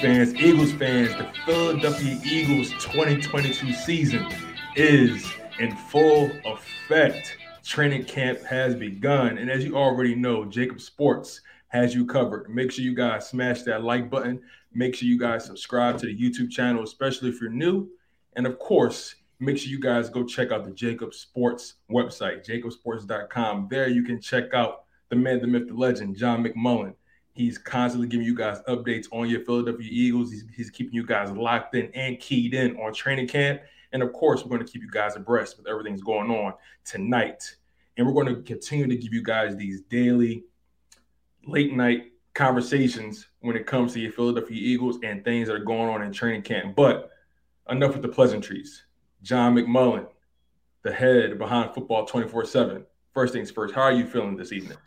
Fans, Eagles fans, the Philadelphia Eagles 2022 season is in full effect. Training camp has begun. And as you already know, JAKIB Sports has you covered. Make sure you guys smash that like button. Make sure you guys subscribe to the YouTube channel, especially if you're new. And of course, make sure you guys go check out the JAKIB Sports website, jakibsports.com. There you can check out the man, the myth, the legend, John McMullen. He's constantly giving you guys updates on your Philadelphia Eagles. He's, he's keeping you guys locked in and keyed in on training camp. And of course, we're going to keep you guys abreast with everything's going on tonight. And we're going to continue to give you guys these daily, late night conversations when it comes to your Philadelphia Eagles and things that are going on in training camp. But enough with the pleasantries. John McMullen, the head behind football 24 7. First things first, how are you feeling this evening?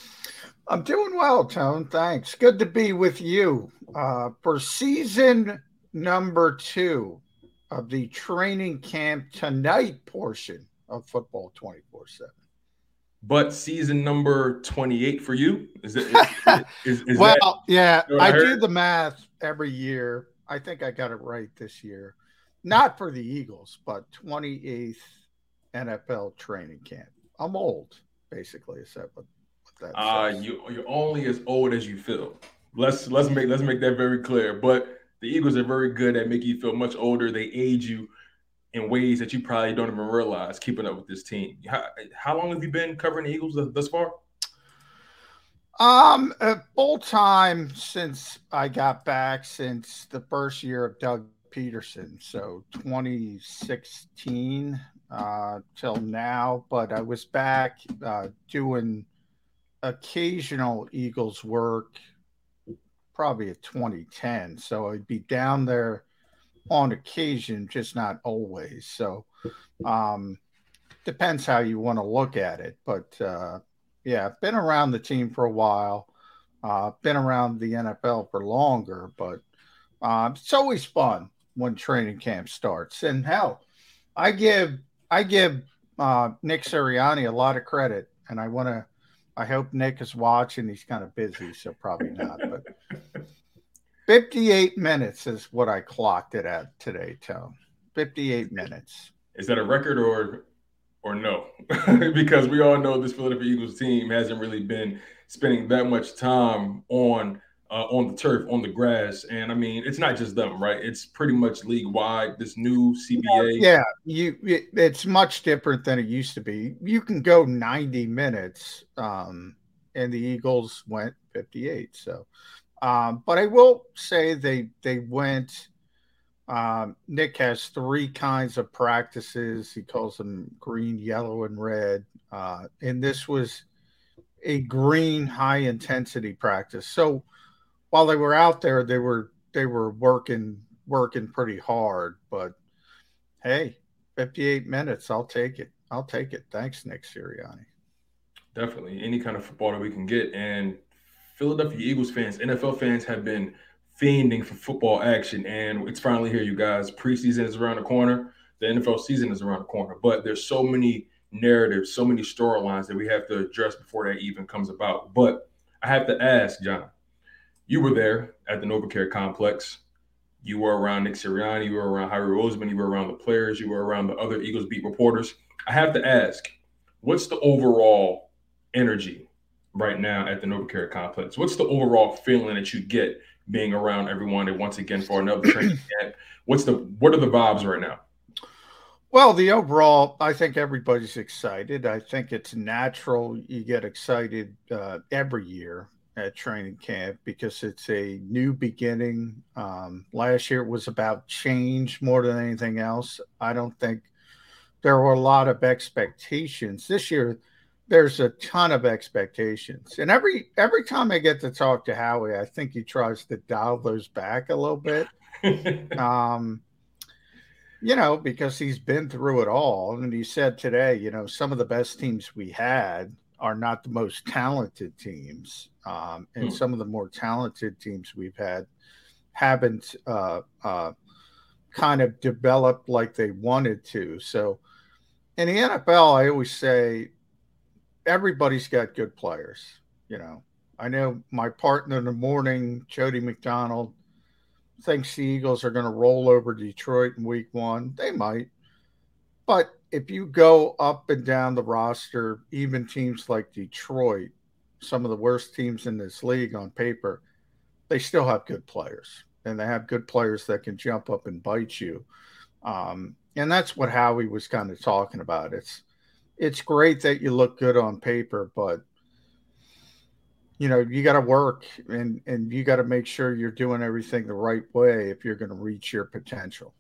I'm doing well, Tone. Thanks. Good to be with you uh, for season number two of the training camp tonight portion of football 24 7. But season number 28 for you? Is it? Is, is, is well, that, yeah, I, I do the math every year. I think I got it right this year. Not for the Eagles, but 28th NFL training camp. I'm old, basically. Is that what that uh, you you're only as old as you feel. Let's let's make let's make that very clear. But the Eagles are very good at making you feel much older. They age you in ways that you probably don't even realize. Keeping up with this team. How, how long have you been covering the Eagles thus far? Um, full time since I got back since the first year of Doug Pederson, so 2016 uh, till now. But I was back uh, doing occasional Eagles work probably at 2010. So I'd be down there on occasion, just not always. So um, depends how you want to look at it. But uh, yeah, I've been around the team for a while. Uh, been around the NFL for longer, but uh, it's always fun when training camp starts. And hell, I give I give uh, Nick Sirianni a lot of credit, and I want to I hope Nick is watching. He's kind of busy, so probably not. But 58 minutes is what I clocked it at today, Tone. 58 minutes. Is that a record or or no? because we all know this Philadelphia Eagles team hasn't really been spending that much time on uh, on the turf, on the grass, and I mean, it's not just them, right? It's pretty much league wide. This new CBA, yeah, you it, it's much different than it used to be. You can go ninety minutes, um, and the Eagles went fifty-eight. So, um, but I will say they they went. Um, Nick has three kinds of practices. He calls them green, yellow, and red. Uh, and this was a green high intensity practice. So while they were out there, they were they were working working pretty hard. But hey, 58 minutes, I'll take it. I'll take it. Thanks, Nick Sirianni. Definitely, any kind of football that we can get. And Philadelphia Eagles fans, NFL fans have been fiending for football action, and it's finally here, you guys. Preseason is around the corner. The NFL season is around the corner, but there's so many narratives, so many storylines that we have to address before that even comes about. But I have to ask, John, you were there at the NovaCare complex. You were around Nick Sirianni, you were around Howie Roseman, you were around the players, you were around the other Eagles beat reporters. I have to ask, what's the overall energy right now at the NovaCare complex? What's the overall feeling that you get being around everyone and once again for another training camp? What's the what are the vibes right now? Well, the overall, I think everybody's excited. I think it's natural you get excited uh, every year at training camp because it's a new beginning. Um, last year it was about change more than anything else. I don't think there were a lot of expectations. This year, there's a ton of expectations, and every every time I get to talk to Howie, I think he tries to dial those back a little bit. um, you know, because he's been through it all, and he said today, you know, some of the best teams we had are not the most talented teams, um, and mm. some of the more talented teams we've had haven't uh, uh, kind of developed like they wanted to. So in the NFL, I always say everybody's got good players. You know, I know my partner in the morning, Jody McDonald, thinks the Eagles are going to roll over Detroit in week one. They might. But if you go up and down the roster, even teams like Detroit, some of the worst teams in this league on paper, they still have good players. And they have good players that can jump up and bite you. Um, and that's what Howie was kind of talking about. It's it's great that you look good on paper, but you know you got to work and and you got to make sure you're doing everything the right way if you're going to reach your potential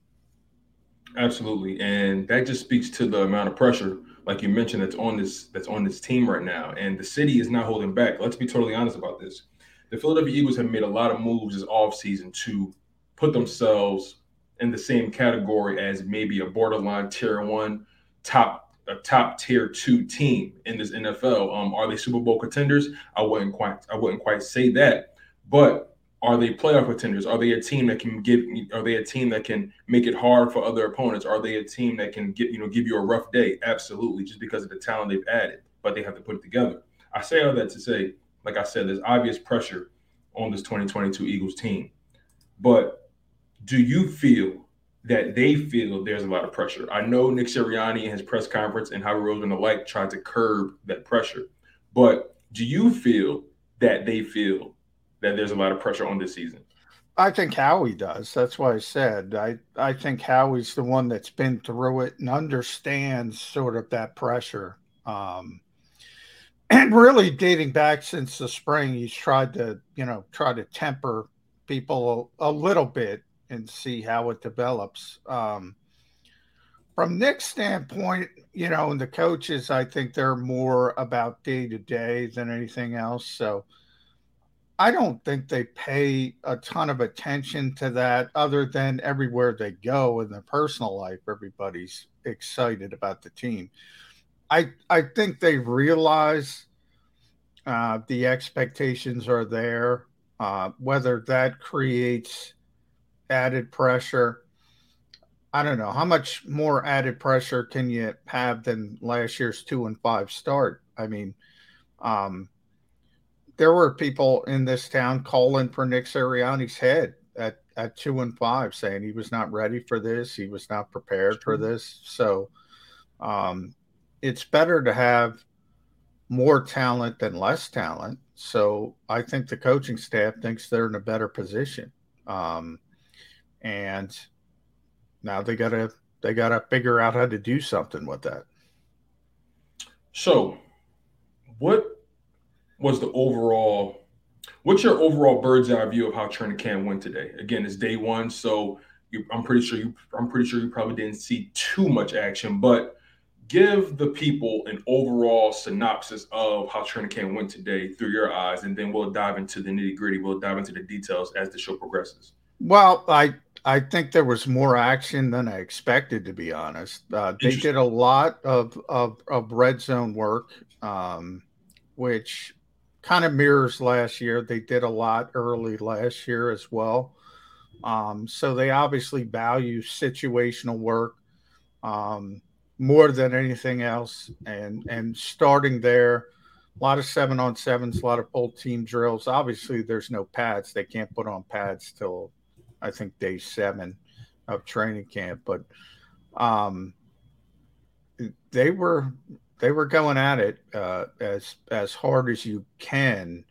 absolutely and that just speaks to the amount of pressure like you mentioned that's on this that's on this team right now and the city is not holding back let's be totally honest about this the philadelphia eagles have made a lot of moves this offseason to put themselves in the same category as maybe a borderline tier one top a top tier two team in this NFL. Um, are they Super Bowl contenders? I wouldn't quite I wouldn't quite say that, but are they playoff contenders? Are they a team that can give? Are they a team that can make it hard for other opponents? Are they a team that can get you know give you a rough day? Absolutely, just because of the talent they've added, but they have to put it together. I say all that to say, like I said, there's obvious pressure on this 2022 Eagles team, but do you feel that they feel there's a lot of pressure. I know Nick Sirianni in his press conference and Howie Roseman alike tried to curb that pressure. But do you feel that they feel that there's a lot of pressure on this season? I think Howie does. That's why I said I, I think Howie's the one that's been through it and understands sort of that pressure. Um, and really dating back since the spring, he's tried to, you know, try to temper people a, a little bit and see how it develops. Um, from Nick's standpoint, you know, and the coaches, I think they're more about day to day than anything else. So I don't think they pay a ton of attention to that other than everywhere they go in their personal life, everybody's excited about the team. I I think they realize uh, the expectations are there. Uh, whether that creates added pressure. I don't know how much more added pressure can you have than last year's two and five start. I mean, um, there were people in this town calling for Nick Sirianni's head at at two and five, saying he was not ready for this, he was not prepared for this. So, um, it's better to have more talent than less talent. So, I think the coaching staff thinks they're in a better position. Um, and now they gotta they gotta figure out how to do something with that. So, what was the overall? What's your overall bird's eye view of how training camp went today? Again, it's day one, so you, I'm pretty sure you I'm pretty sure you probably didn't see too much action, but give the people an overall synopsis of how training camp went today through your eyes, and then we'll dive into the nitty gritty. We'll dive into the details as the show progresses. Well, I I think there was more action than I expected, to be honest. Uh, they did a lot of, of, of red zone work, um, which kind of mirrors last year. They did a lot early last year as well. Um, so they obviously value situational work um, more than anything else. And, and starting there, a lot of seven on sevens, a lot of full team drills. Obviously, there's no pads. They can't put on pads till I think day seven of training camp, but um, they were they were going at it uh, as as hard as you can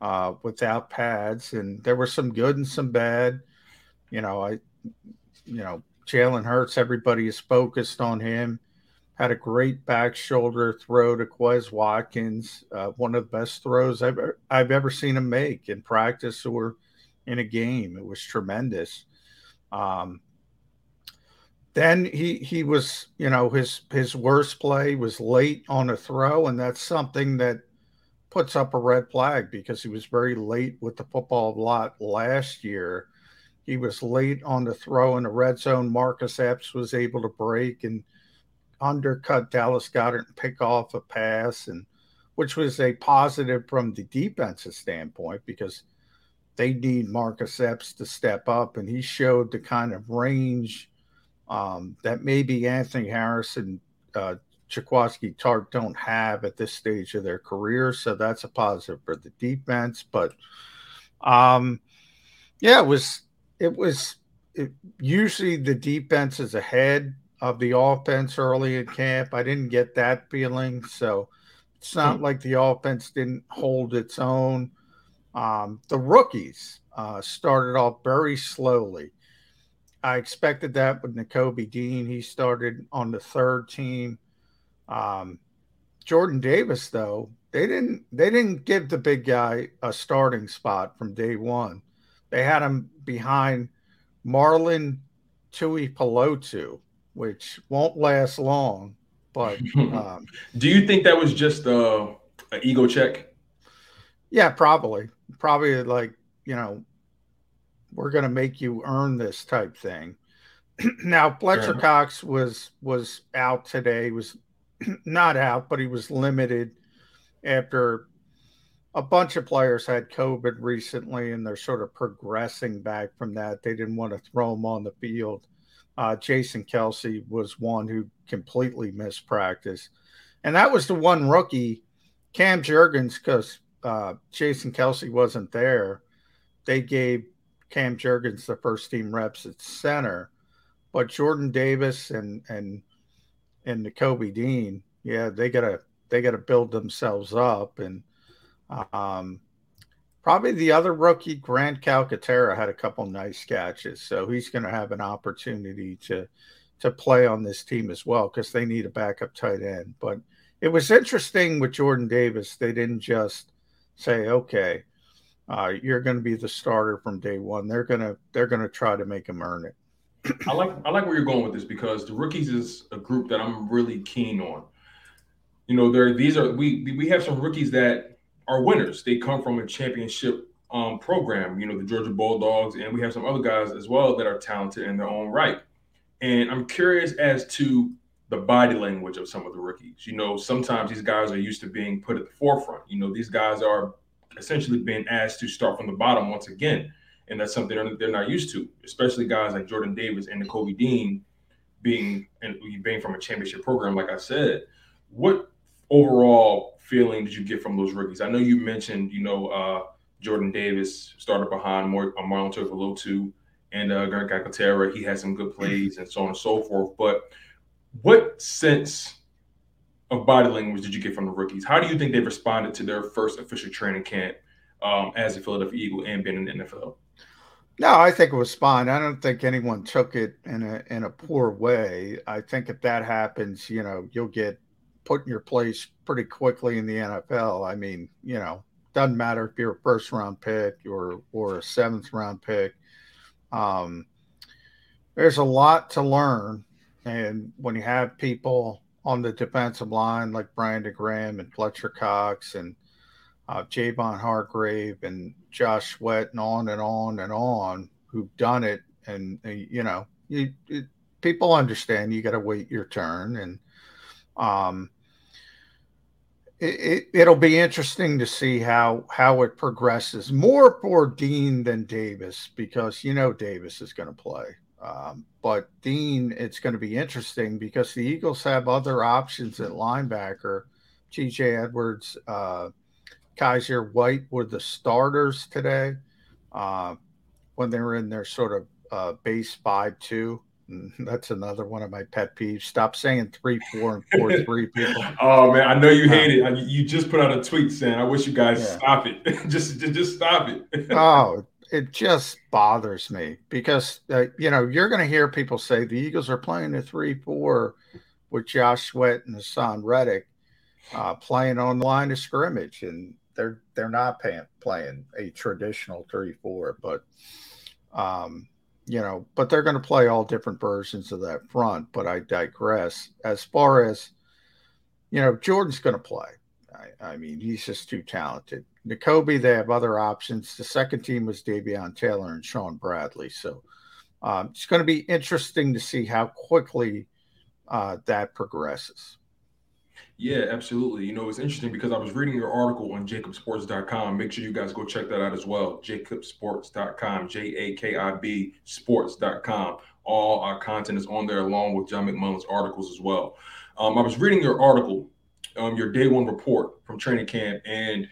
uh, without pads, and there were some good and some bad. You know, I you know Jalen Hurts, everybody is focused on him. Had a great back shoulder throw to Quez Watkins, uh, one of the best throws I've I've ever seen him make in practice or in a game. It was tremendous. Um, then he he was you know his his worst play was late on a throw, and that's something that puts up a red flag because he was very late with the football lot last year. He was late on the throw in the red zone. Marcus Epps was able to break and undercut Dallas Goedert and pick off a pass, and which was a positive from the defensive standpoint because they need Marcus Epps to step up, and he showed the kind of range um, that maybe Anthony Harrison uh, Jaquiski Tartt don't have at this stage of their career. So that's a positive for the defense. But um, yeah, it was it was it, usually the defense is ahead of the offense early in camp. I didn't get that feeling. So it's not hmm. like the offense didn't hold its own. Um, the rookies uh, started off very slowly. I expected that with Nakobe Dean. He started on the third team. Um, Jordan Davis, though, they didn't they didn't give the big guy a starting spot from day one. They had him behind Marlon Tuipulotu, which won't last long. But um, do you think that was just uh, an ego check? Yeah, probably. Probably like you know, we're going to make you earn this type thing. now Fletcher Cox was was out today. He Was not out, but he was limited after a bunch of players had COVID recently, and they're sort of progressing back from that. They didn't want to throw him on the field. Uh, Jason Kelce was one who completely missed practice, and that was the one rookie, Cam Jurgens, because uh, Jason Kelce wasn't there. They gave Cam Jurgens the first team reps at center, but Jordan Davis and and and Nakobe Dean, yeah, they gotta they gotta build themselves up and um probably the other rookie, Grant Calcaterra, had a couple nice catches, so he's gonna have an opportunity to to play on this team as well because they need a backup tight end. But it was interesting with Jordan Davis, they didn't just say, okay, uh, you're going to be the starter from day one. They're gonna they're gonna try to make him earn it. I like I like where you're going with this because the rookies is a group that I'm really keen on. You know, there these are we we have some rookies that are winners. They come from a championship um, program. You know, the Georgia Bulldogs, and we have some other guys as well that are talented in their own right. And I'm curious as to the body language of some of the rookies. You know, sometimes these guys are used to being put at the forefront. You know, these guys are essentially being asked to start from the bottom once again and that's something they're, they're not used to, especially guys like Jordan Davis and Nakobe Dean being and being from a championship program. Like I said, what overall feeling did you get from those rookies? I know you mentioned, you know, uh, Jordan Davis started behind more uh, Marlon Tuipulotu and uh, Greg Calcaterra. He had some good plays and so on and so forth. But what sense of body language did you get from the rookies? How do you think they've responded to their first official training camp um, as a Philadelphia Eagle and being in the NFL? No, I think it was fine. I don't think anyone took it in a in a poor way. I think if that happens, you know, you'll get put in your place pretty quickly in the NFL. I mean, you know, doesn't matter if you're a first round pick or or a seventh round pick. Um, there's a lot to learn, and when you have people on the defensive line like Brandon Graham and Fletcher Cox and uh, Javon Hargrave and Josh Sweat and on and on and on who've done it. And, uh, you know, you, it, people understand you got to wait your turn. And um, it, it, will be interesting to see how, how it progresses more for Dean than Davis because, you know, Davis is going to play. Um, but Dean, it's going to be interesting because the Eagles have other options at linebacker. TJ Edwards, uh, Kyzir White were the starters today uh, when they were in their sort of uh, base five two. That's another one of my pet peeves. Stop saying three four and four three people. oh man, I know you hate it. You just put out a tweet saying, "I wish you guys yeah. stop it. just, just, just stop it." oh, it just bothers me because uh, you know you're going to hear people say the Eagles are playing a three four with Josh Sweat and Haason Reddick uh, playing on the line of scrimmage, and they're they're not paying, playing a traditional three four, but um, you know, but they're going to play all different versions of that front. But I digress. As far as you know, Jordan's going to play. I, I, mean, he's just too talented. Nakobe, they have other options. The second team was Davion Taylor and Shaun Bradley. So um, it's going to be interesting to see how quickly uh, that progresses. Yeah, absolutely. You know, it's interesting because I was reading your article on jakibsports.com. Make sure you guys go check that out as well. Jakibsports.com, J A K I B sports.com. All our content is on there along with John McMullen's articles as well. Um, I was reading your article, um, your day one report from training camp, and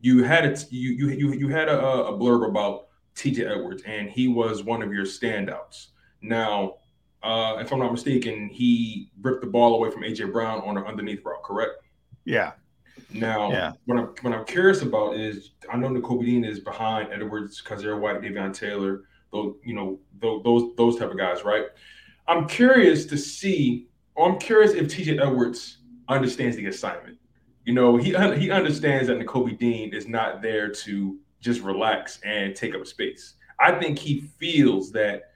you had it. You you you you had a, a blurb about T.J. Edwards, and he was one of your standouts. Now, uh, if I'm not mistaken, he ripped the ball away from AJ Brown on an underneath route, correct? Yeah. Now, yeah. what I'm what I'm curious about is I know Nakobe Dean is behind Edwards, Kyzir White, Davion Taylor, those you know those those those type of guys, right? I'm curious to see, or I'm curious if TJ Edwards understands the assignment. You know, he he understands that Nakobe Dean is not there to just relax and take up space. I think he feels that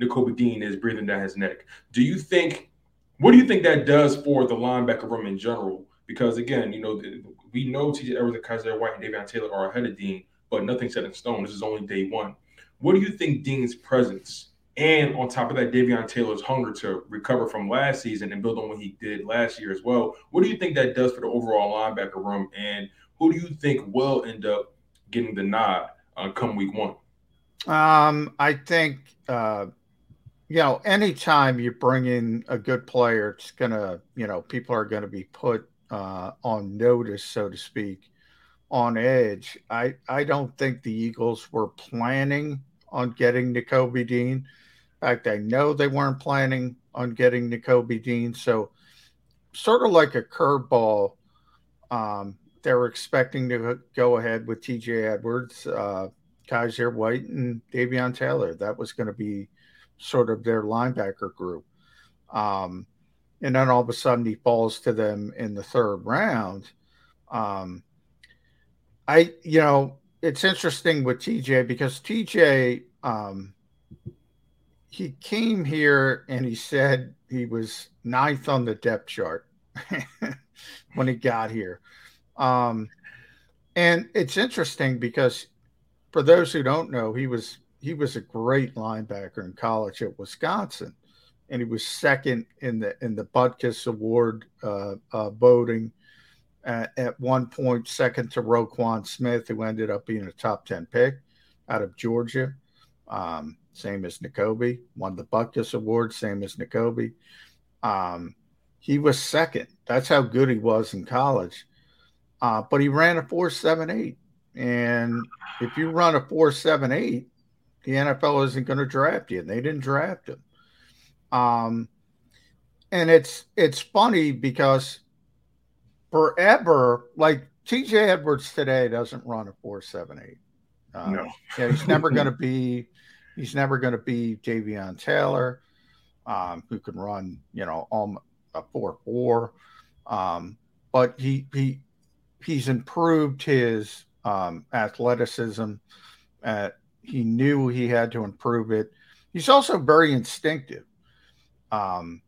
Nakobe Dean is breathing down his neck. Do you think? What do you think that does for the linebacker room in general? Because again, you know, we know T.J. Edwards, Kyzir White, and Davion Taylor are ahead of Dean, but nothing set in stone. This is only day one. What do you think Dean's presence and on top of that, Davion Taylor's hunger to recover from last season and build on what he did last year as well. What do you think that does for the overall linebacker room? And who do you think will end up getting the nod uh, come week one? Um, I think uh, you know, anytime you bring in a good player, it's gonna, you know, people are gonna be put uh, on notice, so to speak, on edge. I I don't think the Eagles were planning on getting Nakobe Dean. Fact, I know they weren't planning on getting Nakobe Dean. So, sort of like a curveball, um, they were expecting to go ahead with TJ Edwards, uh, Kyzir White, and Davion Taylor. That was going to be sort of their linebacker group. Um, and then all of a sudden he falls to them in the third round. Um, I, you know, it's interesting with TJ because TJ, um, he came here and he said he was ninth on the depth chart when he got here. Um, and it's interesting because for those who don't know, he was he was a great linebacker in college at Wisconsin, and he was second in the in the Butkus Award uh, uh, voting. At, at one point, second to Roquan Smith, who ended up being a top ten pick out of Georgia. Um, same as Nakobe, won the Butkus Award, same as Nakobe. Um, he was second. That's how good he was in college. Uh, but he ran a four seven eight, and if you run a four seven eight, the NFL isn't going to draft you, and they didn't draft him. Um, and it's it's funny because forever, like TJ Edwards today doesn't run a four seven eight. Um, no, yeah, he's never going to be. He's never going to be Davion Taylor, um, who can run, you know, on a four four. Um, but he he he's improved his um, athleticism at he knew he had to improve it. He's also very instinctive, um,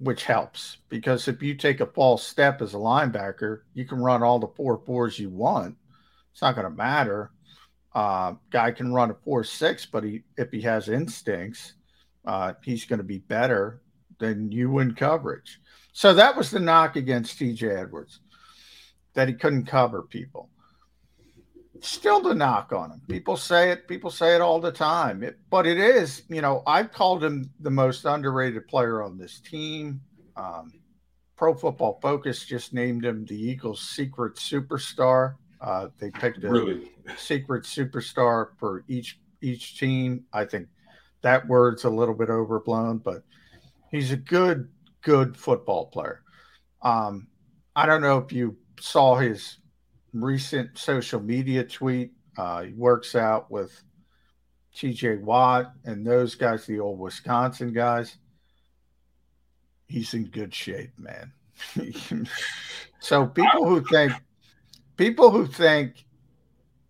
which helps because if you take a false step as a linebacker, you can run all the four fours you want. It's not going to matter. Uh, guy can run a four six, but he if he has instincts, uh, he's going to be better than you in coverage. So that was the knock against TJ Edwards that he couldn't cover people still the knock on him. People say it. People say it all the time. It, but it is, you know, I've called him the most underrated player on this team. Um, Pro Football Focus just named him the Eagles' secret superstar. Uh, they picked a really? secret superstar for each each team. I think that word's a little bit overblown, but he's a good good football player. Um, I don't know if you saw his recent social media tweet. Uh, he works out with TJ Watt and those guys, the old Wisconsin guys. He's in good shape, man. so people who think people who think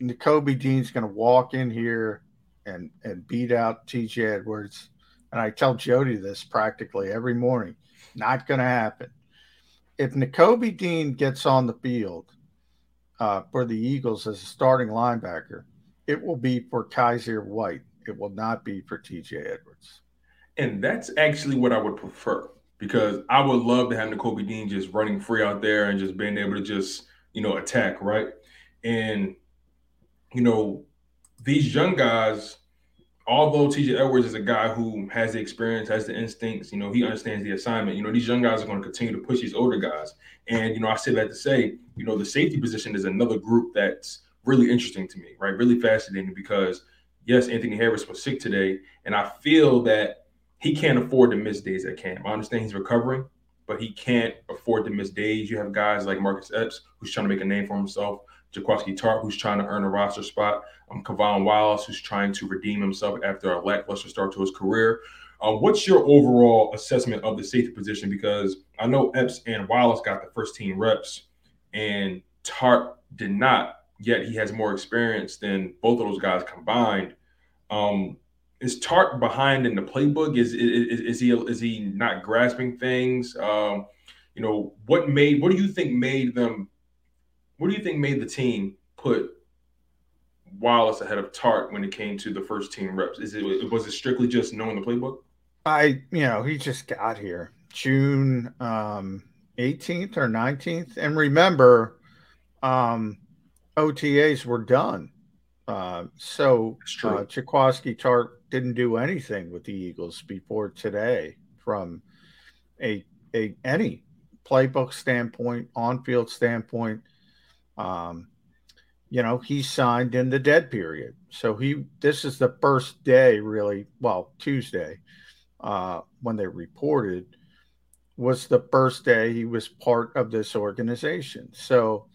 Nakobe Dean's going to walk in here and and beat out TJ Edwards, and I tell Jody this practically every morning, not going to happen. If Nakobe Dean gets on the field uh, for the Eagles as a starting linebacker, it will be for Kyzir White. It will not be for TJ Edwards. And that's actually what I would prefer because I would love to have Nakobe Dean just running free out there and just being able to just, you know, attack, right? And, you know, these young guys although TJ Edwards is a guy who has the experience, has the instincts, you know, he understands the assignment. You know, these young guys are going to continue to push these older guys. And, you know, I say that to say, you know, the safety position is another group that's really interesting to me, right? Really fascinating because, yes, Anthony Harris was sick today. And I feel that he can't afford to miss days at camp. I understand he's recovering, but he can't afford to miss days. You have guys like Marcus Epps, who's trying to make a name for himself. Jaquiski Tartt, who's trying to earn a roster spot. Um, K'Von Wallace, who's trying to redeem himself after a lackluster start to his career. Um, what's your overall assessment of the safety position? Because I know Epps and Wallace got the first team reps, and Tartt did not. Yet he has more experience than both of those guys combined. Um, is Tartt behind in the playbook? Is, is is he is he not grasping things? Um, you know, what made what do you think made them what do you think made the team put Wallace ahead of Tartt when it came to the first team reps? Is it was it strictly just knowing the playbook? I you know he just got here June um, 18th or 19th, and remember, um, OTAs were done. Uh, so uh, Tartt didn't do anything with the Eagles before today from a a any playbook standpoint, on field standpoint. Um, you know, he signed in the dead period. So he this is the first day really, well, Tuesday, uh, when they reported was the first day he was part of this organization. So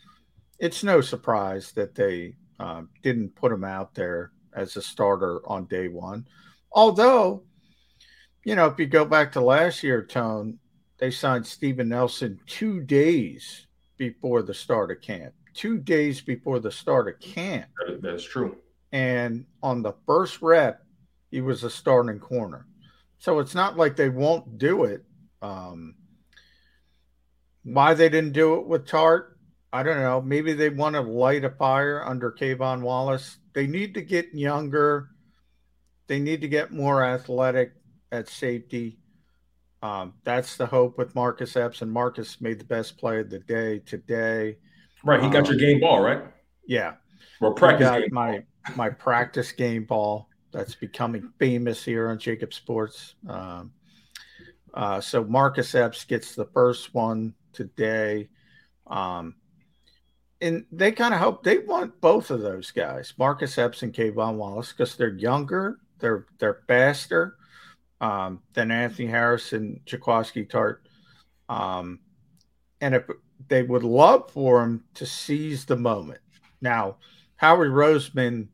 it's no surprise that they uh, didn't put him out there as a starter on day one. Although, you know, if you go back to last year, Tone, they signed Steven Nelson two days before the start of camp two days before the start of camp. That's true. And on the first rep, he was a starting corner. So it's not like they won't do it. Um, why they didn't do it with Tartt, I don't know. Maybe they want to light a fire under K'Von Wallace. They need to get younger. They need to get more athletic at safety. Um, that's the hope with Marcus Epps, and Marcus made the best play of the day today. Right. He got um, your game ball, right? Yeah. Well, practice my my practice game ball that's becoming famous here on JAKIB Sports. Um, uh, so Marcus Epps gets the first one today. Um, and they kind of hope they want both of those guys, Marcus Epps and K'Von Wallace, because they're younger, they're they're faster um, than Anthony Harris and Jaquiski Tartt. Um, and if they would love for him to seize the moment. Now, Howie Roseman,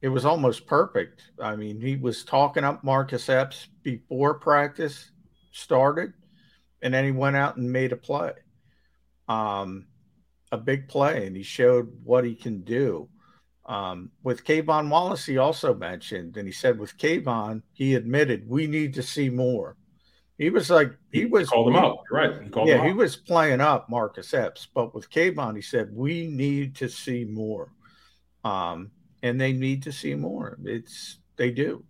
it was almost perfect. I mean, he was talking up Marcus Epps before practice started, and then he went out and made a play, um, a big play, and he showed what he can do. Um, with K'Von Wallace, he also mentioned, and he said with K'Von, he admitted we need to see more. He was like he, he was called him out. Right. He yeah, he was playing up Marcus Epps, but with K'Von, he said we need to see more. Um, and they need to see more. It's they do.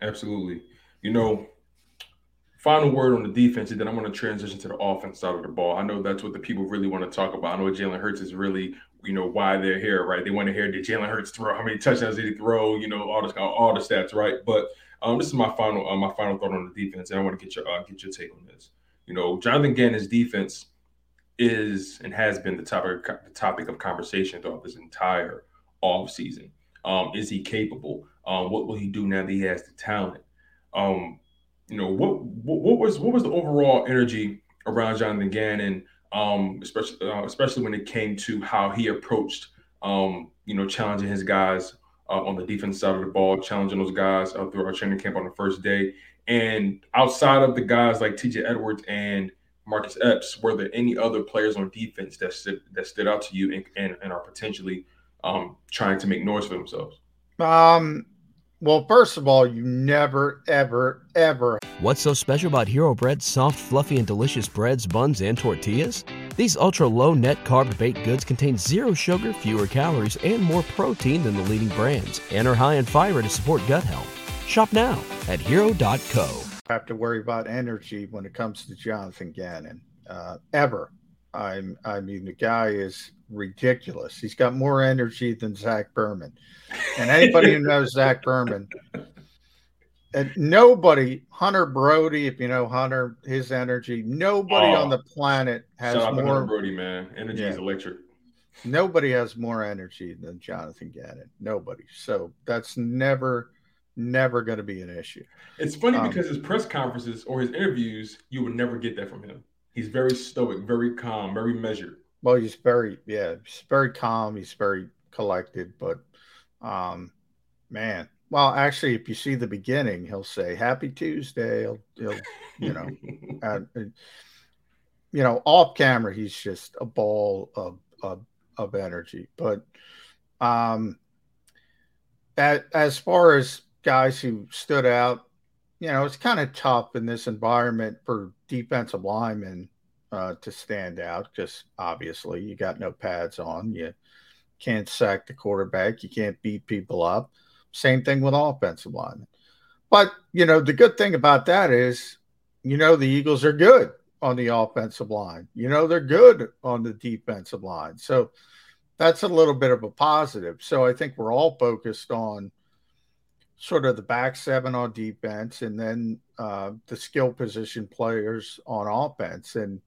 Absolutely. You know, final word on the defense, and then I'm going to transition to the offense side of the ball. I know that's what the people really want to talk about. I know Jalen Hurts is really, you know, why they're here, right? They want to hear did Jalen Hurts throw, how many touchdowns did he throw, you know, all the all the stats, right? But um, this is my final uh, my final thought on the defense, and I want to get your uh, get your take on this. You know, Jonathan Gannon's defense is and has been the topic the topic of conversation throughout this entire off season. Um, is he capable? Um, what will he do now that he has the talent? Um, you know, what, what, was what was the overall energy around Jonathan Gannon, um, especially uh, especially when it came to how he approached um, you know challenging his guys uh, on the defense side of the ball, challenging those guys uh, through our training camp on the first day. And outside of the guys like TJ Edwards and Marcus Epps, were there any other players on defense that stood, that stood out to you and, and, and are potentially um, trying to make noise for themselves? Um, well, first of all, you never, ever, ever. What's so special about Hero Bread's soft, fluffy, and delicious breads, buns, and tortillas? These ultra low net carb baked goods contain zero sugar, fewer calories, and more protein than the leading brands, and are high in fiber to support gut health. Shop now at hero.co. Have to worry about energy when it comes to Jonathan Gannon. Uh, ever. I'm, I mean, the guy is ridiculous. He's got more energy than Zach Berman. And anybody who knows Zach Berman, and nobody, Hunter Brody, if you know Hunter, his energy, nobody oh, on the planet has more. Brody, man, energy yeah, is electric. Nobody has more energy than Jonathan Gannon. Nobody. So that's never, never going to be an issue. It's funny um, because his press conferences or his interviews, you would never get that from him. He's very stoic, very calm, very measured. Well, he's very, yeah, he's very calm. He's very collected, but, um, man, well, actually, if you see the beginning, he'll say "Happy Tuesday." He'll, he'll you know, uh, you know, off camera, he's just a ball of of, of energy. But um, at, as far as guys who stood out, you know, it's kind of tough in this environment for defensive linemen uh, to stand out because obviously you got no pads on, you can't sack the quarterback, you can't beat people up. Same thing with offensive line. But, you know, the good thing about that is, you know, the Eagles are good on the offensive line. You know, they're good on the defensive line. So that's a little bit of a positive. So I think we're all focused on sort of the back seven on defense and then uh, the skill position players on offense. And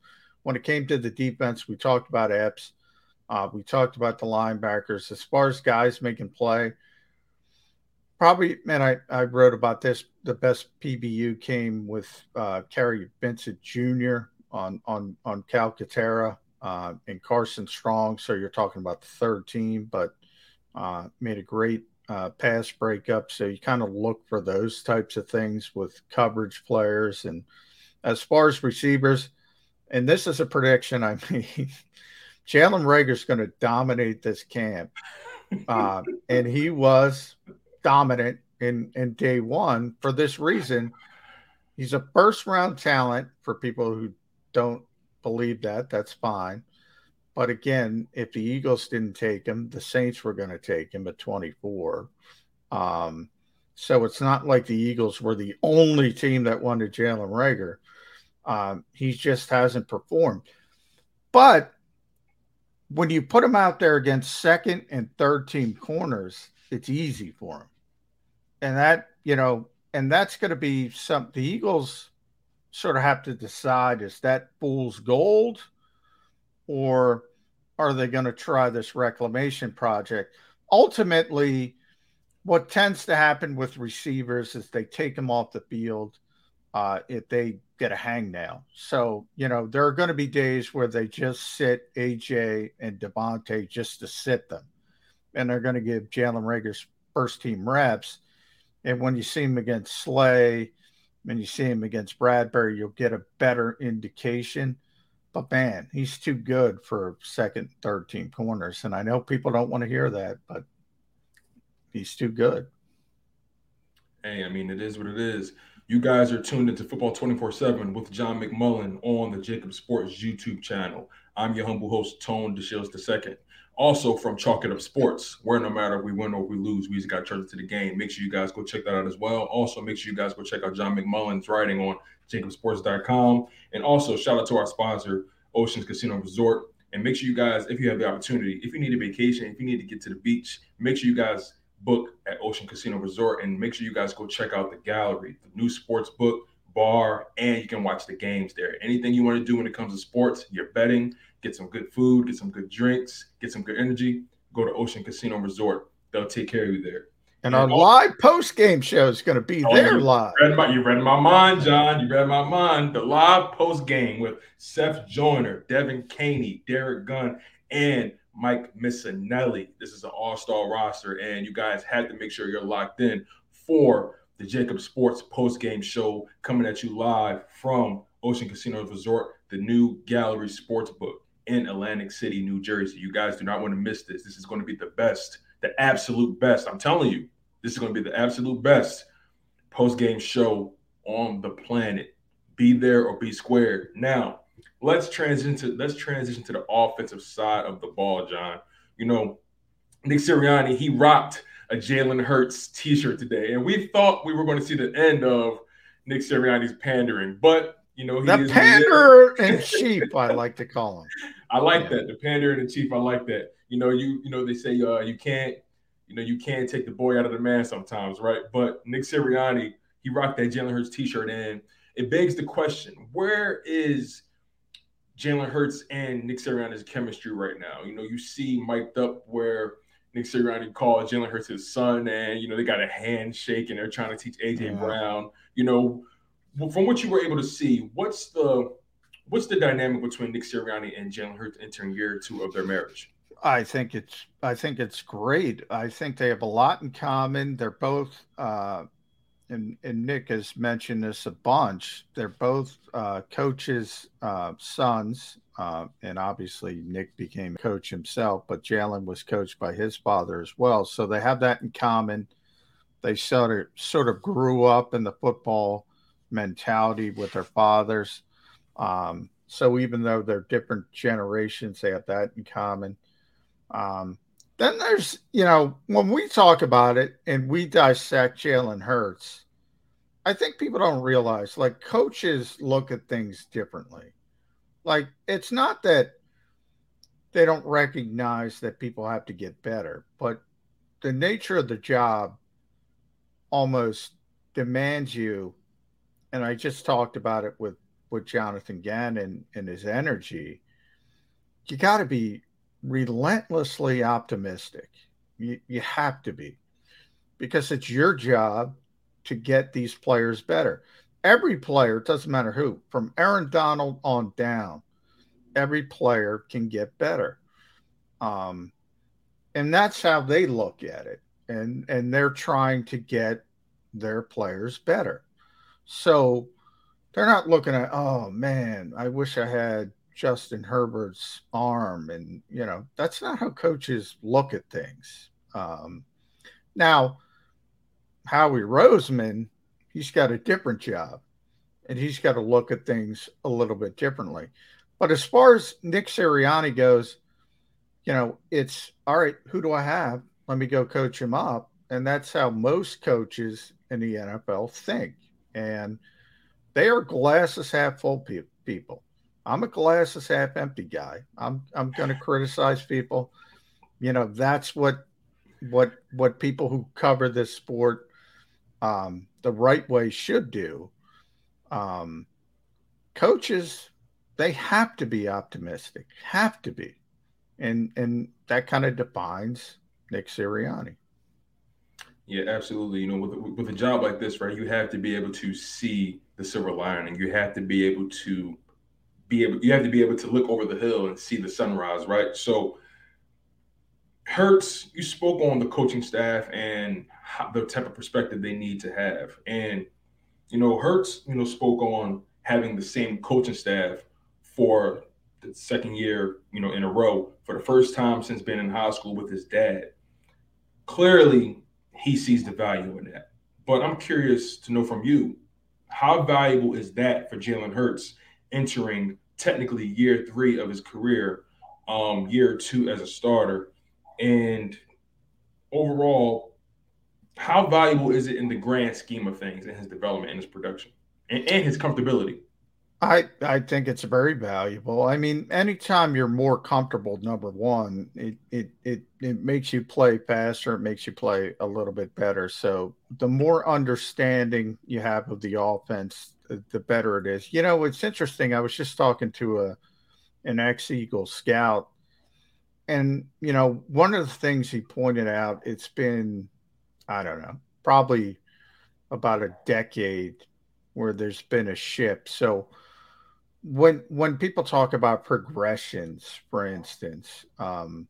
when it came to the defense, we talked about Epps. Uh, we talked about the linebackers. As far as guys making play, probably, man, I, I wrote about this. The best PBU came with uh, Kary Vincent Jr. on on on Calcaterra uh, and Carson Strong. So you're talking about the third team, but uh, made a great uh, pass breakup. So you kind of look for those types of things with coverage players. And as far as receivers, and this is a prediction I mean, Jalen Reagor is going to dominate this camp. Uh, and he was dominant in in day one for this reason. He's a first round talent for people who don't believe that. That's fine. But again, if the Eagles didn't take him, the Saints were going to take him at 24. Um, so it's not like the Eagles were the only team that wanted Jalen Reagor. Um, he just hasn't performed. But when you put him out there against second and third team corners, it's easy for him and that you know, and that's going to be some. The Eagles sort of have to decide: is that fool's gold, or are they going to try this reclamation project? Ultimately, what tends to happen with receivers is they take them off the field uh, if they get a hangnail. So, you know, there are going to be days where they just sit AJ and DeVonta just to sit them. And they're going to give Jalen Reagor's first team reps. And when you see him against Slay, and you see him against Bradberry, you'll get a better indication. But man, he's too good for second, third team corners. And I know people don't want to hear that, but he's too good. Hey, I mean, it is what it is. You guys are tuned into Football 24 7 with John McMullen on the JAKIB Sports YouTube channel. I'm your humble host, Tone DeShields II. Also from Chalk It Up Sports, where no matter if we win or we lose, we just got turned to the game. Make sure you guys go check that out as well. Also, make sure you guys go check out John McMullen's writing on jakibsports.com. And also, shout out to our sponsor, Oceans Casino Resort. And make sure you guys, if you have the opportunity, if you need a vacation, if you need to get to the beach, make sure you guys book at Ocean Casino Resort and make sure you guys go check out the gallery, the new sports book, bar, and you can watch the games there. Anything you want to do when it comes to sports, you're betting, get some good food, get some good drinks, get some good energy, go to Ocean Casino Resort. They'll take care of you there. And, our live post game show is going to be oh, there you live. Read my, you read my mind, John. You read my mind. The live post game with Seth Joyner, Devin Caney, Derek Gunn, and Mike Missanelli. This is an all star roster, and you guys had to make sure you're locked in for the JAKIB Sports post game show coming at you live from Ocean Casino Resort, the new Gallery Sports Book in Atlantic City, New Jersey. You guys do not want to miss this. This is going to be the best, the absolute best. I'm telling you, this is going to be the absolute best post game show on the planet. Be there or be squared. Now, let's transition to let's transition to the offensive side of the ball, John. You know, Nick Sirianni, he rocked a Jalen Hurts t-shirt today, and we thought we were going to see the end of Nick Sirianni's pandering, but you know, the pander and chief, I like to call him. I like yeah. that. The pander in chief, I like that. You know, you you know, they say uh, you can't you know, you can't take the boy out of the man sometimes, right? But Nick Sirianni, he rocked that Jalen Hurts t-shirt and it begs the question, where is Jalen Hurts and Nick Sirianni's chemistry right now? You know, you see mic'd up where Nick Sirianni called Jalen Hurts his son, and you know they got a handshake and they're trying to teach AJ yeah. Brown. You know, from what you were able to see, what's the what's the dynamic between Nick Sirianni and Jalen Hurts entering year two of their marriage? I think it's I think it's great. I think they have a lot in common. They're both uh, and, and Nick has mentioned this a bunch. They're both uh, coaches' uh, sons, uh, and obviously Nick became coach himself, but Jalen was coached by his father as well. So they have that in common. They sort of sort of grew up in the football mentality with their fathers. Um, so even though they're different generations, they have that in common. Um, then there's, you know, when we talk about it and we dissect Jalen Hurts, I think people don't realize like coaches look at things differently. Like it's not that they don't recognize that people have to get better, but the nature of the job almost demands you. And I just talked about it with with Jonathan Gannon and his energy. You got to be relentlessly optimistic. You, you have to be because it's your job to get these players better. Every player, doesn't matter who, from Aaron Donald on down, every player can get better. Um, and that's how they look at it. And and they're trying to get their players better. So they're not looking at, oh man, I wish I had Justin Herbert's arm. And, you know, that's not how coaches look at things. Um, now, Howie Roseman, he's got a different job and he's got to look at things a little bit differently. But as far as Nick Sirianni goes, you know, it's all right, who do I have? Let me go coach him up. And that's how most coaches in the NFL think. And they are glasses half full pe- people. I'm a glasses half empty guy. I'm I'm going to criticize people. You know, that's what what what people who cover this sport um, the right way should do. Um, coaches, they have to be optimistic, have to be, and and that kind of defines Nick Sirianni. Yeah, absolutely. You know, with with a job like this, right, you have to be able to see the silver lining. You have to be able to be able. You have to be able to look over the hill and see the sunrise, right? So Hurts, you spoke on the coaching staff and how, the type of perspective they need to have. And, you know, Hurts, you know, spoke on having the same coaching staff for the second year, you know, in a row for the first time since being in high school with his dad. Clearly, he sees the value in that. But I'm curious to know from you, how valuable is that for Jalen Hurts entering technically year three of his career, um, year two as a starter? And overall, how valuable is it in the grand scheme of things in his development and his production and, and his comfortability? I I think it's very valuable. I mean, anytime you're more comfortable, number one, it it it it makes you play faster. It makes you play a little bit better. So the more understanding you have of the offense, the, the better it is. You know, it's interesting. I was just talking to a an ex Eagle scout and you know one of the things he pointed out it's been i don't know probably about a decade where there's been a shift so when when people talk about progressions for instance um,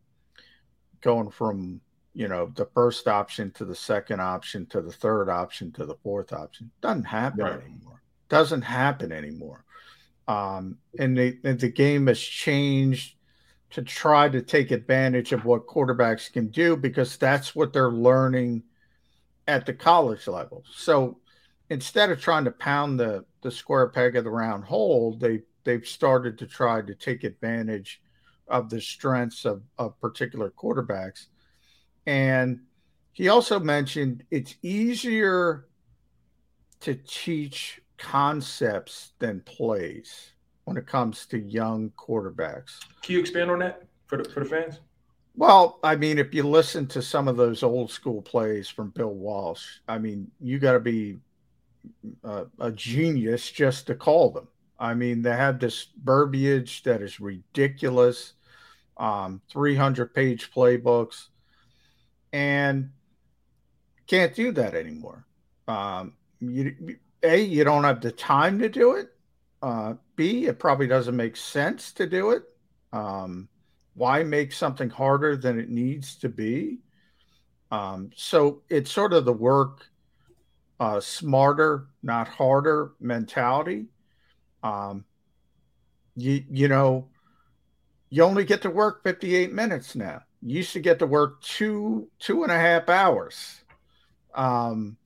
going from you know the first option to the second option to the third option to the fourth option doesn't happen right. anymore doesn't happen anymore um, and the, the game has changed to try to take advantage of what quarterbacks can do because that's what they're learning at the college level. So instead of trying to pound the, the square peg of the round hole, they they've started to try to take advantage of the strengths of, of particular quarterbacks. And he also mentioned it's easier to teach concepts than plays when it comes to young quarterbacks. Can you expand on that for the, for the fans? Well, I mean, if you listen to some of those old school plays from Bill Walsh, I mean, you got to be a, a, genius just to call them. I mean, they have this verbiage that is ridiculous, um, 300 page playbooks, and can't do that anymore. Um, you, a, you don't have the time to do it. Uh, B, it probably doesn't make sense to do it. Um, why make something harder than it needs to be? Um, so it's sort of the work uh, smarter, not harder mentality. Um, you you know, you only get to work 58 minutes now. You used to get to work two two and a half hours. Um,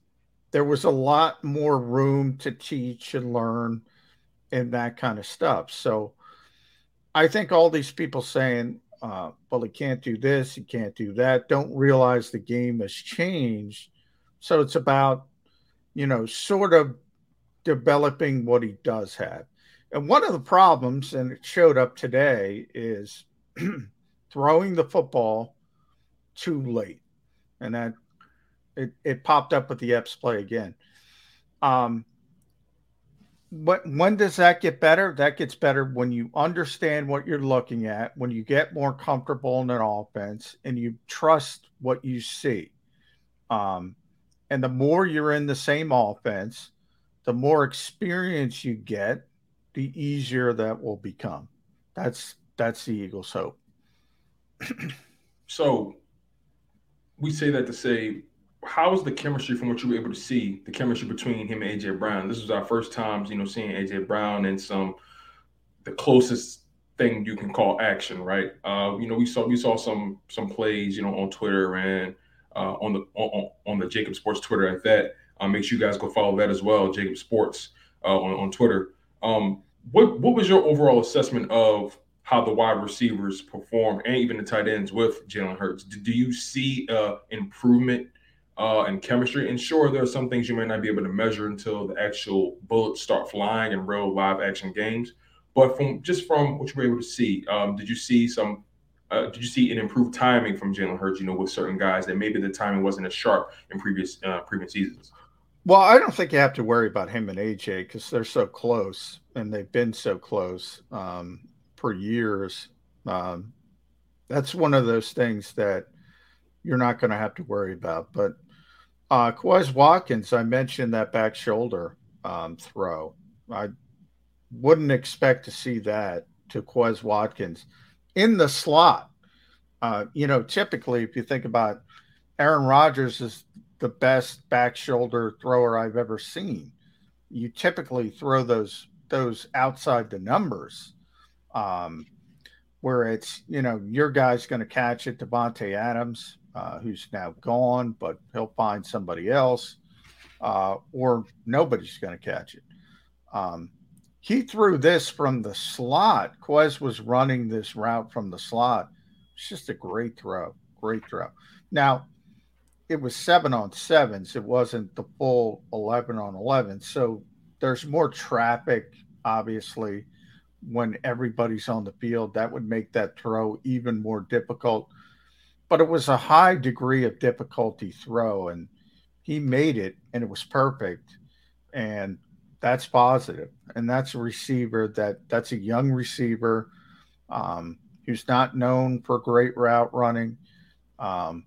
there was a lot more room to teach and learn and that kind of stuff. So I think all these people saying, uh, well, he can't do this, he can't do that, don't realize the game has changed. So it's about, you know, sort of developing what he does have. And one of the problems, and it showed up today, is throwing the football too late. And that it, it popped up with the Epps play again. Um, but when does that get better? That gets better when you understand what you're looking at, when you get more comfortable in an offense and you trust what you see. Um, and the more you're in the same offense, the more experience you get, the easier that will become. That's that's the Eagles' hope. so we say that to say how was the chemistry from what you were able to see the chemistry between him and AJ Brown? This was our first times, you know, seeing AJ Brown and some the closest thing you can call action, right? Uh, you know, we saw we saw some some plays, you know, on Twitter and uh, on the on, on the JAKIB Sports Twitter at that. Uh, make sure you guys go follow that as well, JAKIB Sports uh, on on Twitter. Um, what what was your overall assessment of how the wide receivers performed and even the tight ends with Jalen Hurts? Do, do you see uh, improvement uh, and chemistry. And sure, there are some things you may not be able to measure until the actual bullets start flying in real live action games. But from just from what you were able to see, um, did you see some? Uh, did you see an improved timing from Jalen Hurts? You know, with certain guys that maybe the timing wasn't as sharp in previous uh, previous seasons. Well, I don't think you have to worry about him and AJ because they're so close and they've been so close um, for years. Um, that's one of those things that you're not going to have to worry about. But uh, Watkins, I mentioned that back shoulder um, throw. I wouldn't expect to see that to Quez Watkins in the slot. Uh, you know, typically, if you think about Aaron Rodgers is the best back shoulder thrower I've ever seen. You typically throw those those outside the numbers, um, where it's you know your guy's going to catch it. Davante Adams, uh, who's now gone, but he'll find somebody else, uh, or nobody's going to catch it. Um, he threw this from the slot. Quez was running this route from the slot. It's just a great throw, great throw. Now, it was seven on sevens. It wasn't the full 11 on 11. So there's more traffic, obviously, when everybody's on the field. That would make that throw even more difficult but it was a high degree of difficulty throw, and he made it, and it was perfect, and that's positive. And that's a receiver that that's a young receiver um, who's not known for great route running. Um,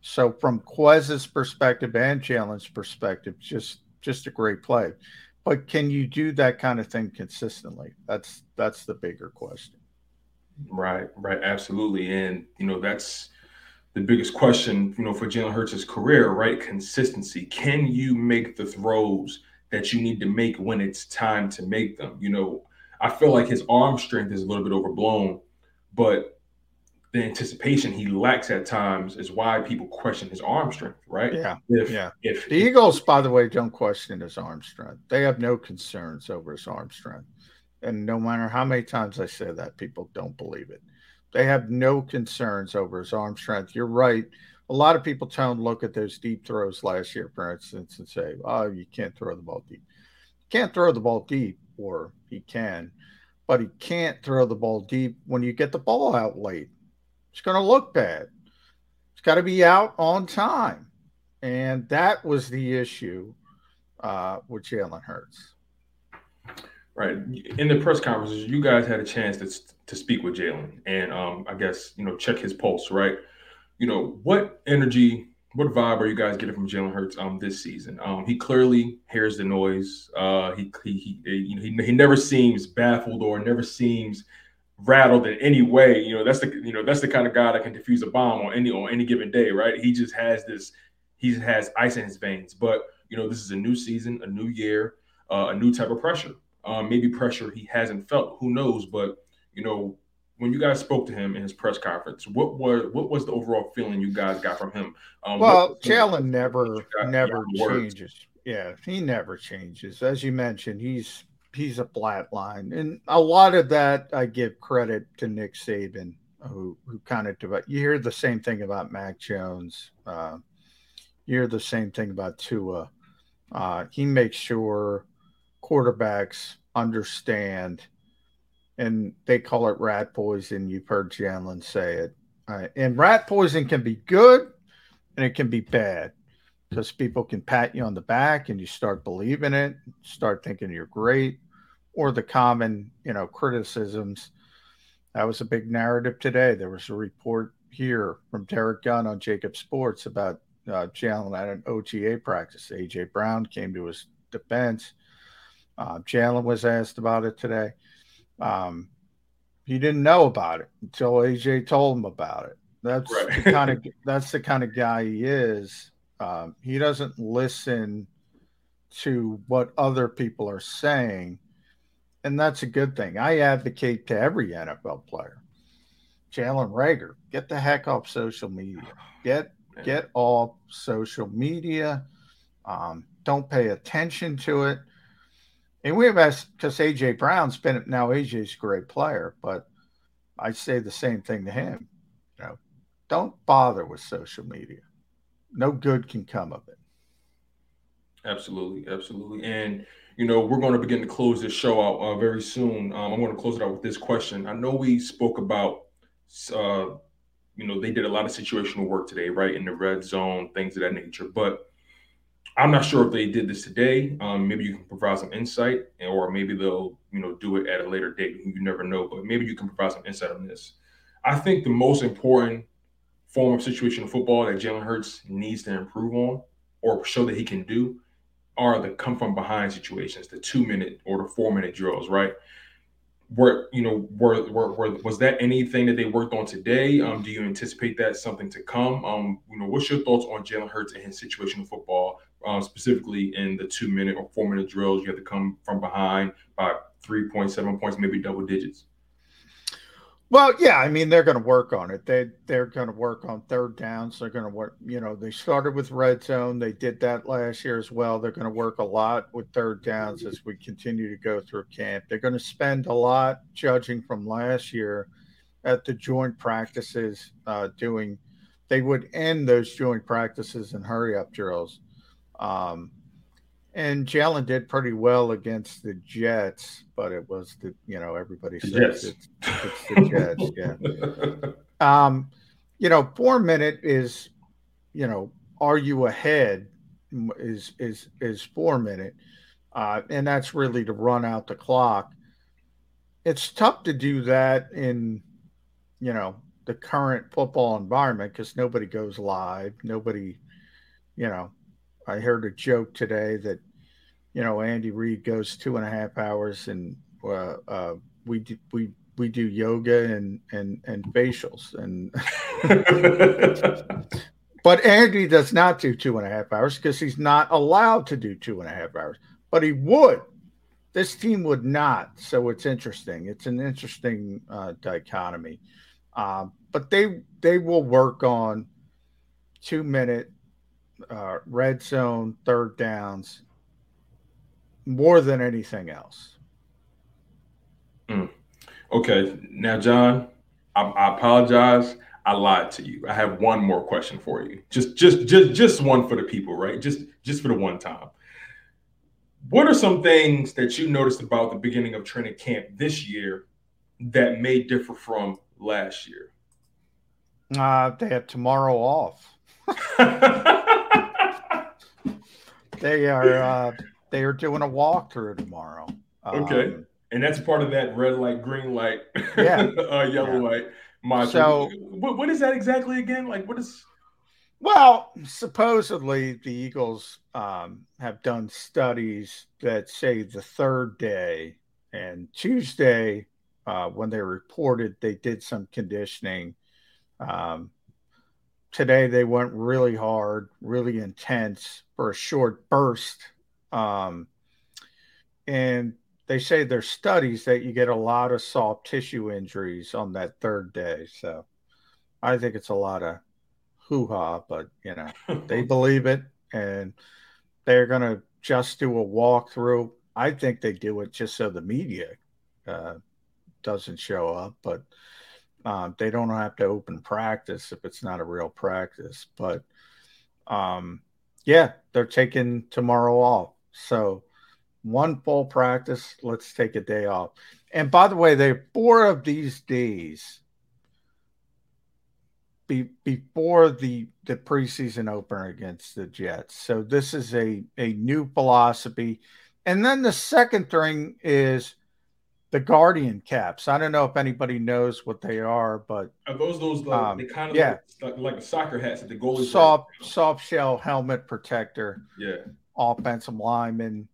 so from Quez's perspective and Jalen's perspective, just just a great play. But can you do that kind of thing consistently? That's that's the bigger question. Right, right, absolutely, and you know that's the biggest question, you know, for Jalen Hurts' career, right? Consistency. Can you make the throws that you need to make when it's time to make them? You know, I feel like his arm strength is a little bit overblown, but the anticipation he lacks at times is why people question his arm strength, right? Yeah. If, yeah. If the Eagles, by the way, don't question his arm strength. They have no concerns over his arm strength. And no matter how many times I say that, people don't believe it. They have no concerns over his arm strength. You're right. A lot of people him look at those deep throws last year, for instance, and say, "Oh, you can't throw the ball deep." Can't throw the ball deep, or he can, but he can't throw the ball deep when you get the ball out late. It's going to look bad. It's got to be out on time. And that was the issue uh, with Jalen Hurts. Right. In the press conferences, you guys had a chance to, to speak with Jalen and um, I guess, you know, check his pulse, right? You know, what energy, what vibe are you guys getting from Jalen Hurts um, this season? Um, he clearly hears the noise. Uh, he, he, he, you know, he, he never seems baffled or never seems rattled in any way. You know, that's the, you know, that's the kind of guy that can defuse a bomb on any, on any given day, right? He just has this, he has ice in his veins. But, you know, this is a new season, a new year, uh, a new type of pressure um, maybe pressure he hasn't felt. Who knows? But you know, when you guys spoke to him in his press conference, what was what was the overall feeling you guys got from him? Um, well, Jalen never never changes. Yeah, he never changes. As you mentioned, he's he's a flat line, and a lot of that I give credit to Nick Saban, who who kind of developed. You hear the same thing about Mac Jones. Uh, you hear the same thing about Tua. Uh, he makes sure quarterbacks understand, and they call it rat poison. You've heard Jalen say it. Uh, and rat poison can be good and it can be bad because people can pat you on the back and you start believing it, start thinking you're great, or the common, you know, criticisms. That was a big narrative today. There was a report here from Derek Gunn on JAKIB Sports about uh, Jalen at an OTA practice. AJ Brown came to his defense uh, Jalen was asked about it today. Um, he didn't know about it until AJ told him about it. That's right. the kind of that's the kind of guy he is. Um, he doesn't listen to what other people are saying, and that's a good thing. I advocate to every NFL player. Jalen Reagor, get the heck off social media. Get get off social media. Um, don't pay attention to it. And we have asked because AJ Brown's been now AJ's a great player, but I say the same thing to him. You know, don't bother with social media. No good can come of it. Absolutely, absolutely. And you know, we're going to begin to close this show out uh, very soon. Um, I'm going to close it out with this question. I know we spoke about, uh, you know, they did a lot of situational work today, right, in the red zone, things of that nature. But I'm not sure if they did this today. Um, maybe you can provide some insight, or maybe they'll, you know, do it at a later date. You never know, but maybe you can provide some insight on this. I think the most important form of situational football that Jalen Hurts needs to improve on, or show that he can do, are the come from behind situations, the two minute or the four minute drills, right? Were you know were, were, were was that anything that they worked on today? Um, do you anticipate that something to come? Um, you know, what's your thoughts on Jalen Hurts and his situational football uh, specifically in the two minute or four minute drills. You have to come from behind by 3.7 points, maybe double digits. Well, yeah, I mean they're going to work on it. They they're going to work on third downs. They're going to work. You know, they started with red zone. They did that last year as well. They're going to work a lot with third downs as we continue to go through camp. They're going to spend a lot, judging from last year, at the joint practices uh, doing. They would end those joint practices and hurry up drills um, and Jalen did pretty well against the Jets, but it was the you know everybody says it's, it's, the Jets, yeah. Um, you know, four minute is, you know, are you ahead? Is is is four minute, uh, and that's really to run out the clock. It's tough to do that in, you know, the current football environment because nobody goes live, nobody, you know, I heard a joke today that, you know, Andy Reid goes two and a half hours and uh, uh, we do, we we do yoga and and and facials and but Andy does not do two and a half hours because he's not allowed to do two and a half hours. But he would. This team would not. So it's interesting. It's an interesting uh, dichotomy. Um, but they they will work on two minute uh, red zone, third downs, more than anything else. Mm. Okay, now John, I, I, apologize. I lied to you. I have one more question for you. Just, just, just, just one for the people, right? Just, just for the one time. What are some things that you noticed about the beginning of training camp this year that may differ from last year? Uh, they have tomorrow off. they are uh, they are doing a walkthrough tomorrow. Okay, um, and that's part of that red light, green light, yeah, uh, yellow yeah. light. Module. So, what, what is that exactly again? Like, what is? Well, supposedly the Eagles um, have done studies that say the third day and Tuesday, uh, when they reported, they did some conditioning. Um, today they went really hard, really intense for a short burst. Um, and they say there's studies that you get a lot of soft tissue injuries on that third day. So I think it's a lot of hoo ha, but you know, they believe it and they're going to just do a walkthrough. I think they do it just so the media uh, doesn't show up, but um, they don't have to open practice if it's not a real practice. But um, yeah, they're taking tomorrow off. So one full practice, let's take a day off. And by the way, they're four of these days be, before the the preseason opener against the Jets. So this is a a new philosophy. And then the second thing is the Guardian caps. I don't know if anybody knows what they are, but are those those like, um, they kind of yeah. like, like a soccer hats that the goalie soft soft shell helmet protector. Yeah, offensive linemen,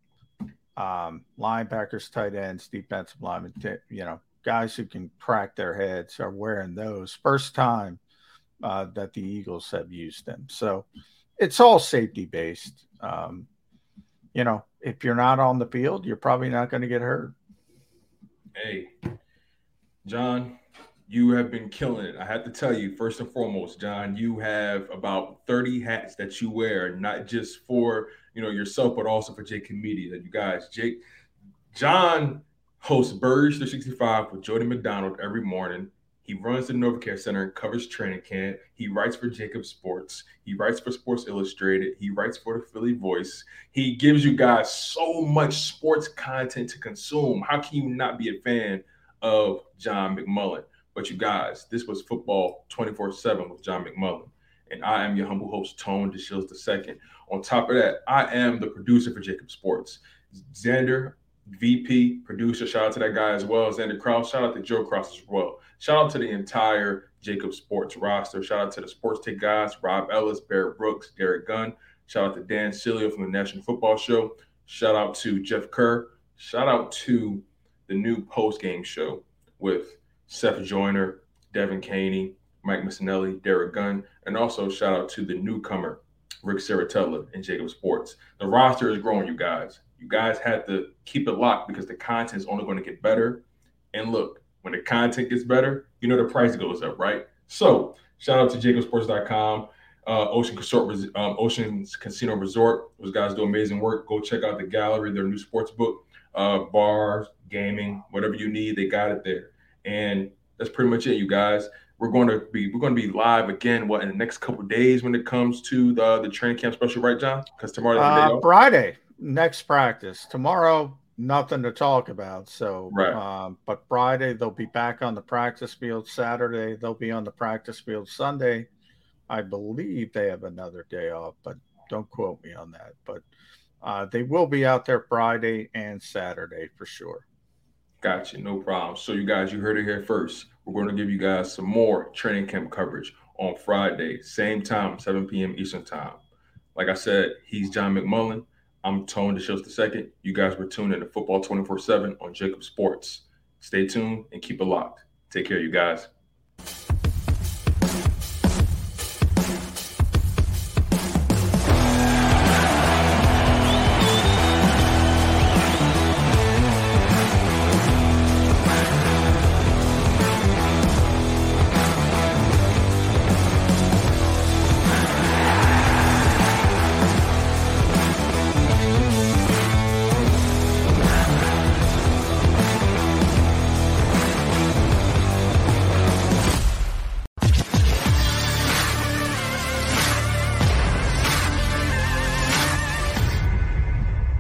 um, linebackers, tight ends, defensive linemen. You know, guys who can crack their heads are wearing those. First time uh, that the Eagles have used them, so it's all safety based. Um, you know, if you're not on the field, you're probably not going to get hurt. Hey, John, you have been killing it. I have to tell you, first and foremost, John, you have about 30 hats that you wear, not just for you know yourself, but also for JAKIB Media. That you guys, Jake, John hosts Burge 365 with Jody McDonald every morning. He runs the NovaCare Center and covers training camp. He writes for JAKIB Sports. He writes for Sports Illustrated. He writes for the Philly Voice. He gives you guys so much sports content to consume. How can you not be a fan of John McMullen? But you guys, this was football 24 7 with John McMullen. And I am your humble host, Tone DeShields II. On top of that, I am the producer for JAKIB Sports. Xander, VP, producer, shout out to that guy as well. Xander Kraus, shout out to Joe Cross as well. Shout out to the entire JAKIB Sports roster. Shout out to the Sports Take guys, Rob Ellis, Barrett Brooks, Derek Gunn. Shout out to Dan Sileo from the National Football Show. Shout out to Jeff Kerr. Shout out to the new post game show with Seth Joyner, Devin Caney, Mike Missanelli, Derek Gunn, and also shout out to the newcomer, Rick Saratella in JAKIB Sports. The roster is growing, you guys. You guys have to keep it locked because the content is only going to get better. And look, when the content gets better, you know the price goes up, right? So shout out to jakibsports.com, uh, Ocean Resort, um, Ocean's Casino Resort. Those guys do amazing work. Go check out the gallery, their new sports book, uh, bars, gaming, whatever you need, they got it there. And that's pretty much it, you guys. We're going to be we're going to be live again. What in the next couple days when it comes to the the training camp special, right, John? Because tomorrow uh, Friday next practice. Tomorrow nothing to talk about. So, right. um, but Friday they'll be back on the practice field. Saturday they'll be on the practice field. Sunday, I believe they have another day off, but don't quote me on that. But uh, they will be out there Friday and Saturday for sure. Gotcha, no problem. So, you guys, you heard it here first. We're going to give you guys some more training camp coverage on Friday, same time, 7 p.m. Eastern time. Like I said, he's John McMullen. I'm Tone DeShields II. You guys were tuned in to Football 24 7 on JAKIB Sports. Stay tuned and keep it locked. Take care, you guys.